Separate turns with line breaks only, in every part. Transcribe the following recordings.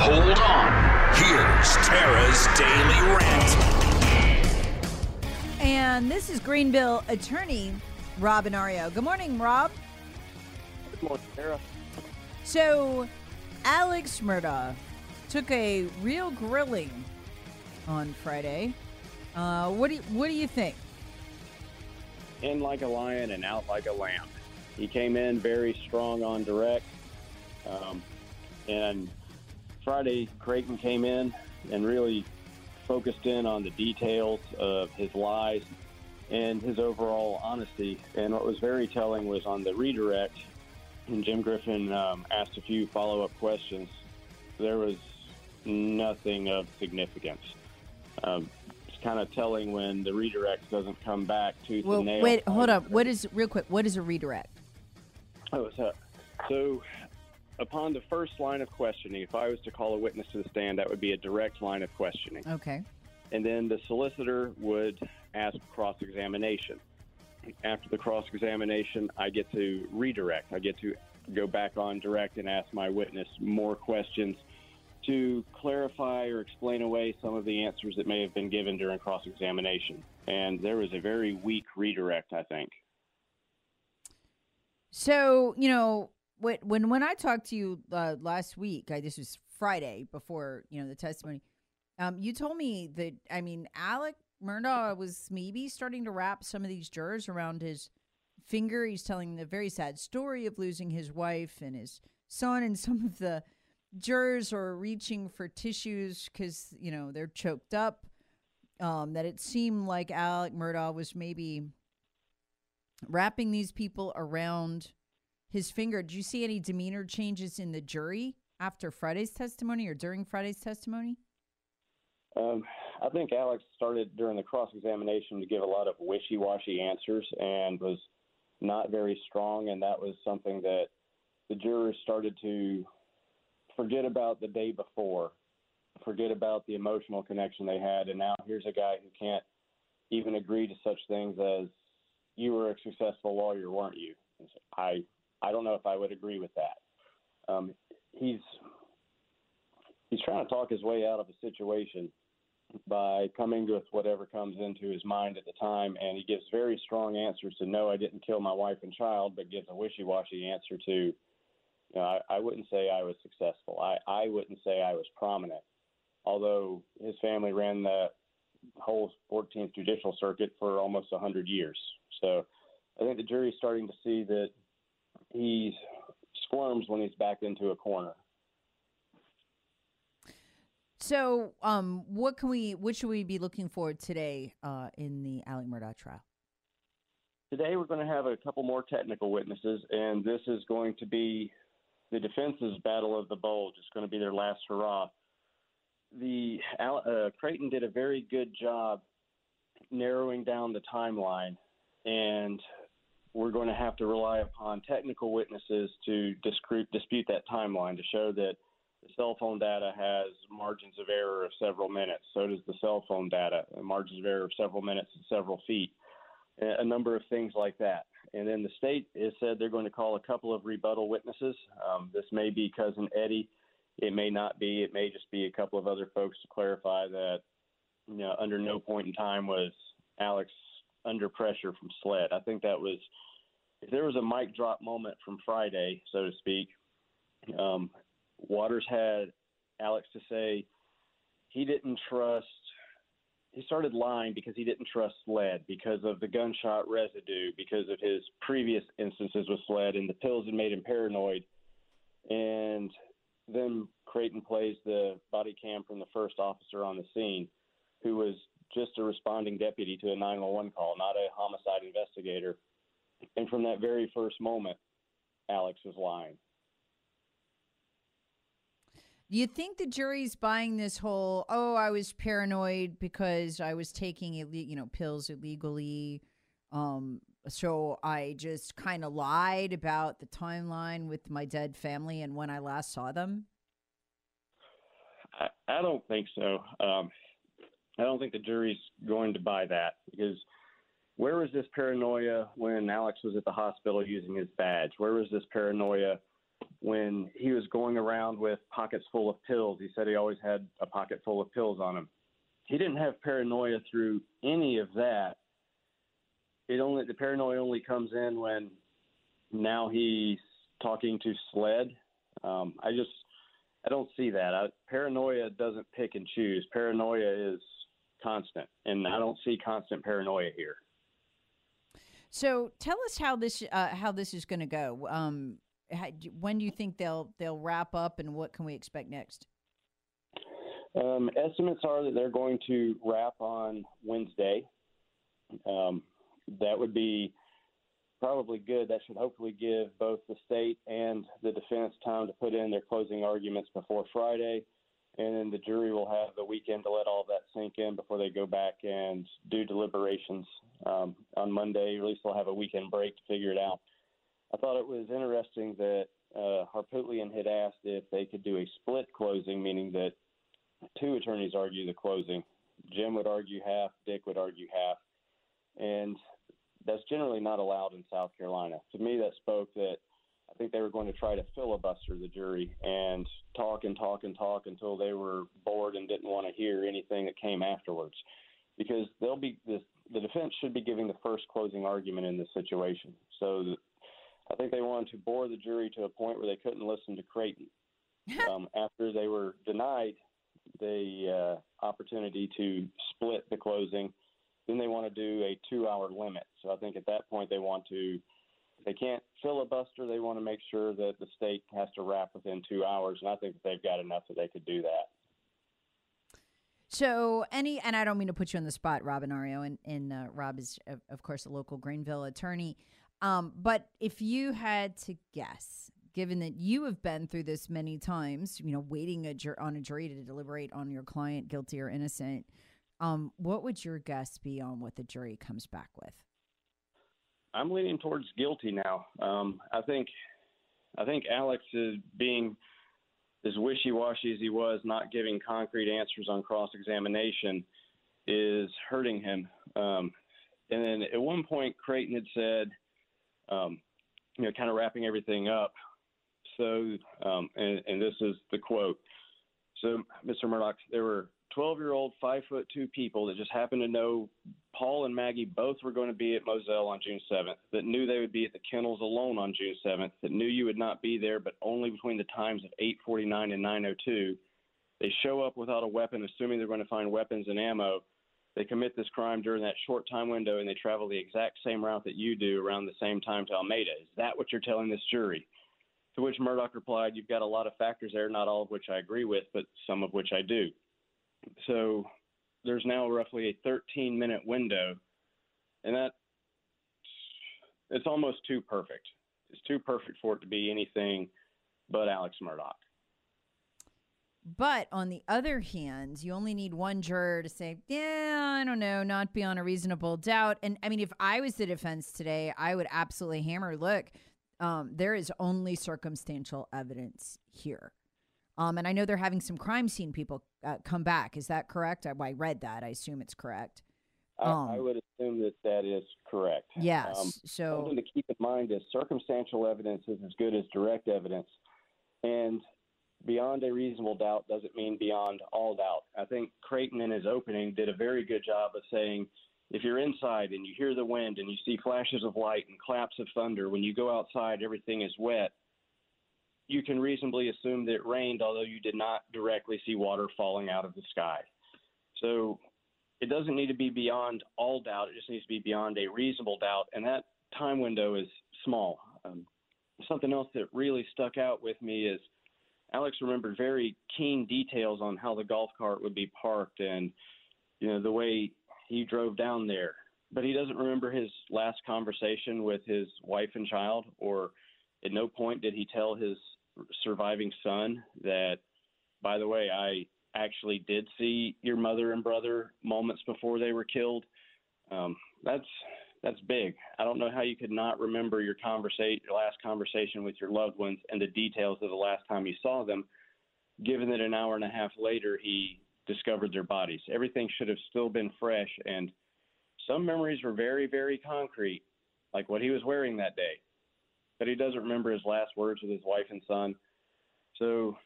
Attention terrorists. Hold on. Here's Tara's Daily Rant.
And this is Greenville attorney Rob Inario. Good morning, Rob.
Good morning, Sarah.
So, Alex Murdaugh took a real grilling on Friday. Uh, what do you, what do you think?
In like a lion and out like a lamb. He came in very strong on direct. Um, and Friday, Creighton came in and really focused in on the details of his lies and his overall honesty. And what was very telling was on the redirect, and Jim Griffin um, asked a few follow up questions. There was nothing of significance. Um, it's kind of telling when the redirect doesn't come back tooth
Well,
and nail.
wait, hold up. What is real quick? What is a redirect?
Oh, so, so upon the first line of questioning, if I was to call a witness to the stand, that would be a direct line of questioning.
Okay.
And then the solicitor would ask cross examination. After the cross examination, I get to redirect. I get to go back on direct and ask my witness more questions to clarify or explain away some of the answers that may have been given during cross examination. And there was a very weak redirect, I think.
So you know when when when I talked to you uh, last week, I this was Friday before you know the testimony. Um, you told me that I mean Alec Murdaugh was maybe starting to wrap some of these jurors around his finger. He's telling the very sad story of losing his wife and his son, and some of the jurors are reaching for tissues because you know they're choked up. Um, that it seemed like Alec Murdaugh was maybe wrapping these people around his finger. Did you see any demeanor changes in the jury after Friday's testimony or during Friday's testimony?
Um, I think Alex started during the cross examination to give a lot of wishy washy answers and was not very strong. And that was something that the jurors started to forget about the day before, forget about the emotional connection they had. And now here's a guy who can't even agree to such things as you were a successful lawyer, weren't you? I I don't know if I would agree with that. Um, he's he's trying to talk his way out of a situation by coming with whatever comes into his mind at the time, and he gives very strong answers to no, I didn't kill my wife and child, but gives a wishy-washy answer to, you know, I, I wouldn't say I was successful. I, I wouldn't say I was prominent, although his family ran the whole 14th Judicial Circuit for almost 100 years. So I think the jury's starting to see that he squirms when he's backed into a corner.
So, um, what can we, what should we be looking for today uh, in the Alec Murdaugh trial?
Today we're going to have a couple more technical witnesses, and this is going to be the defense's battle of the bulge. It's going to be their last hurrah. The uh, Creighton did a very good job narrowing down the timeline, and we're going to have to rely upon technical witnesses to dispute, that timeline to show that the cell phone data has margins of error of several minutes. So does the cell phone data, margins of error of several minutes and several feet, a number of things like that. And then the state has said they're going to call a couple of rebuttal witnesses. Um, this may be cousin Eddie. It may not be. It may just be a couple of other folks to clarify that, you know, under no point in time was Alex under pressure from SLED. I think that was, if there was a mic drop moment from Friday, so to speak, Um, Waters had Alex to say he didn't trust. He started lying because he didn't trust SLED because of the gunshot residue, because of his previous instances with SLED, and the pills had made him paranoid. And then Creighton plays the body cam from the first officer on the scene, who was just a responding deputy to a 911 call, not a homicide investigator. And from that very first moment, Alex was lying.
Do you think the jury's buying this whole "oh, I was paranoid because I was taking you know pills illegally, um, so I just kind of lied about the timeline with my dead family and when I last saw them"?
I, I don't think so. Um, I don't think the jury's going to buy that because where was this paranoia when Alex was at the hospital using his badge? Where was this paranoia when he was going around with pockets full of pills? He said he always had a pocket full of pills on him. He didn't have paranoia through any of that. It only the paranoia only comes in when now he's talking to SLED. Um, I just I don't see that. I, paranoia doesn't pick and choose. Paranoia is constant, and I don't see constant paranoia here.
So tell us how this uh, how this is going to go. Um, how, when do you think they'll they'll wrap up, and what can we expect next?
Um, estimates are that they're going to wrap on Wednesday. Um, that would be probably good. That should hopefully give both the state and the defense time to put in their closing arguments before Friday. And then the jury will have the weekend to let all that sink in before they go back and do deliberations um, on Monday. At least they'll have a weekend break to figure it out. I thought it was interesting that uh, Harpootlian had asked if they could do a split closing, meaning that two attorneys argue the closing. Jim would argue half, Dick would argue half. And that's generally not allowed in South Carolina. To me, that spoke that I think they were going to try to filibuster the jury and talk and talk and talk until they were bored and didn't want to hear anything that came afterwards. Because they'll be the, the defense should be giving the first closing argument in this situation. So the, I think they wanted to bore the jury to a point where they couldn't listen to Creighton. um, after they were denied the uh, opportunity to split the closing, then they want to do a two-hour limit. So I think at that point they want to they can't filibuster. They want to make sure that the state has to wrap within two hours, and I think they've got enough that they could do that.
So any, and I don't mean to put you on the spot, Rob Ario, and, and uh, Rob is of course a local Greenville attorney. Um, but if you had to guess, given that you have been through this many times, you know, waiting a jur- on a jury to deliberate on your client guilty or innocent, um, what would your guess be on what the jury comes back with?
I'm leaning towards guilty now. Um, I think I think Alex is being as wishy-washy as he was, not giving concrete answers on cross-examination, is hurting him. Um, and then at one point, Creighton had said, um, you know, kind of wrapping everything up. So, um, and, and this is the quote. So, Mr. Murdaugh, there were 12 year old, five foot two people that just happened to know Paul and Maggie both were going to be at Moselle on June 7th, that knew they would be at the kennels alone on June 7th, that knew you would not be there, but only between the times of 8:49 and 9:02. They show up without a weapon, assuming they're going to find weapons and ammo. They commit this crime during that short time window, and they travel the exact same route that you do around the same time to Almeda. Is that what you're telling this jury? To which Murdaugh replied, "You've got a lot of factors there, not all of which I agree with, but some of which I do." So there's now roughly a 13 minute window, and that it's almost too perfect. It's too perfect for it to be anything but Alex Murdaugh.
But on the other hand, you only need one juror to say, yeah, I don't know, not beyond a reasonable doubt. And I mean, if I was the defense today, I would absolutely hammer look, um, there is only circumstantial evidence here. Um, and I know they're having some crime scene people uh, come back. Is that correct? I, I, read that. I assume it's correct.
Um, I, I, would assume that that is correct.
Yes. Um, so
something to keep in mind is circumstantial evidence is as good as direct evidence, and beyond a reasonable doubt doesn't mean beyond all doubt. I think Creighton in his opening did a very good job of saying. If you're inside and you hear the wind and you see flashes of light and claps of thunder, when you go outside, everything is wet you can reasonably assume that it rained, although you did not directly see water falling out of the sky. So it doesn't need to be beyond all doubt. It just needs to be beyond a reasonable doubt, and that time window is small. Um, something else that really stuck out with me is Alex remembered very keen details on how the golf cart would be parked and you know the way he drove down there. But he doesn't remember his last conversation with his wife and child, or at no point did he tell his surviving son that, by the way, I actually did see your mother and brother moments before they were killed. Um, that's that's big. I don't know how you could not remember your conversation, your last conversation with your loved ones, and the details of the last time you saw them. Given that an hour and a half later he discovered their bodies, everything should have still been fresh, and some memories were very, very concrete, like what he was wearing that day. But he doesn't remember his last words with his wife and son. So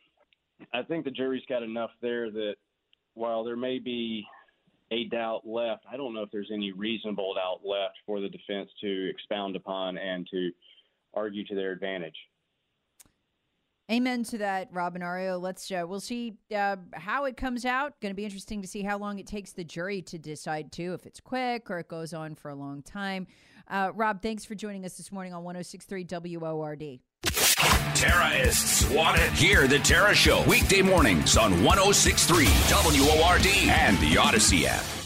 I think the jury's got enough there that while there may be a doubt left. I don't know if there's any reasonable doubt left for the defense to expound upon and to argue to their advantage.
Amen to that, Rob and Ario. Let's uh, we'll see uh, how it comes out. Going to be interesting to see how long it takes the jury to decide too, if it's quick or it goes on for a long time. Uh, Rob, thanks for joining us this morning on 106.3 WORD.
Terrorists want it. Hear the Tara Show weekday mornings on 1063 WORD and the Odyssey app.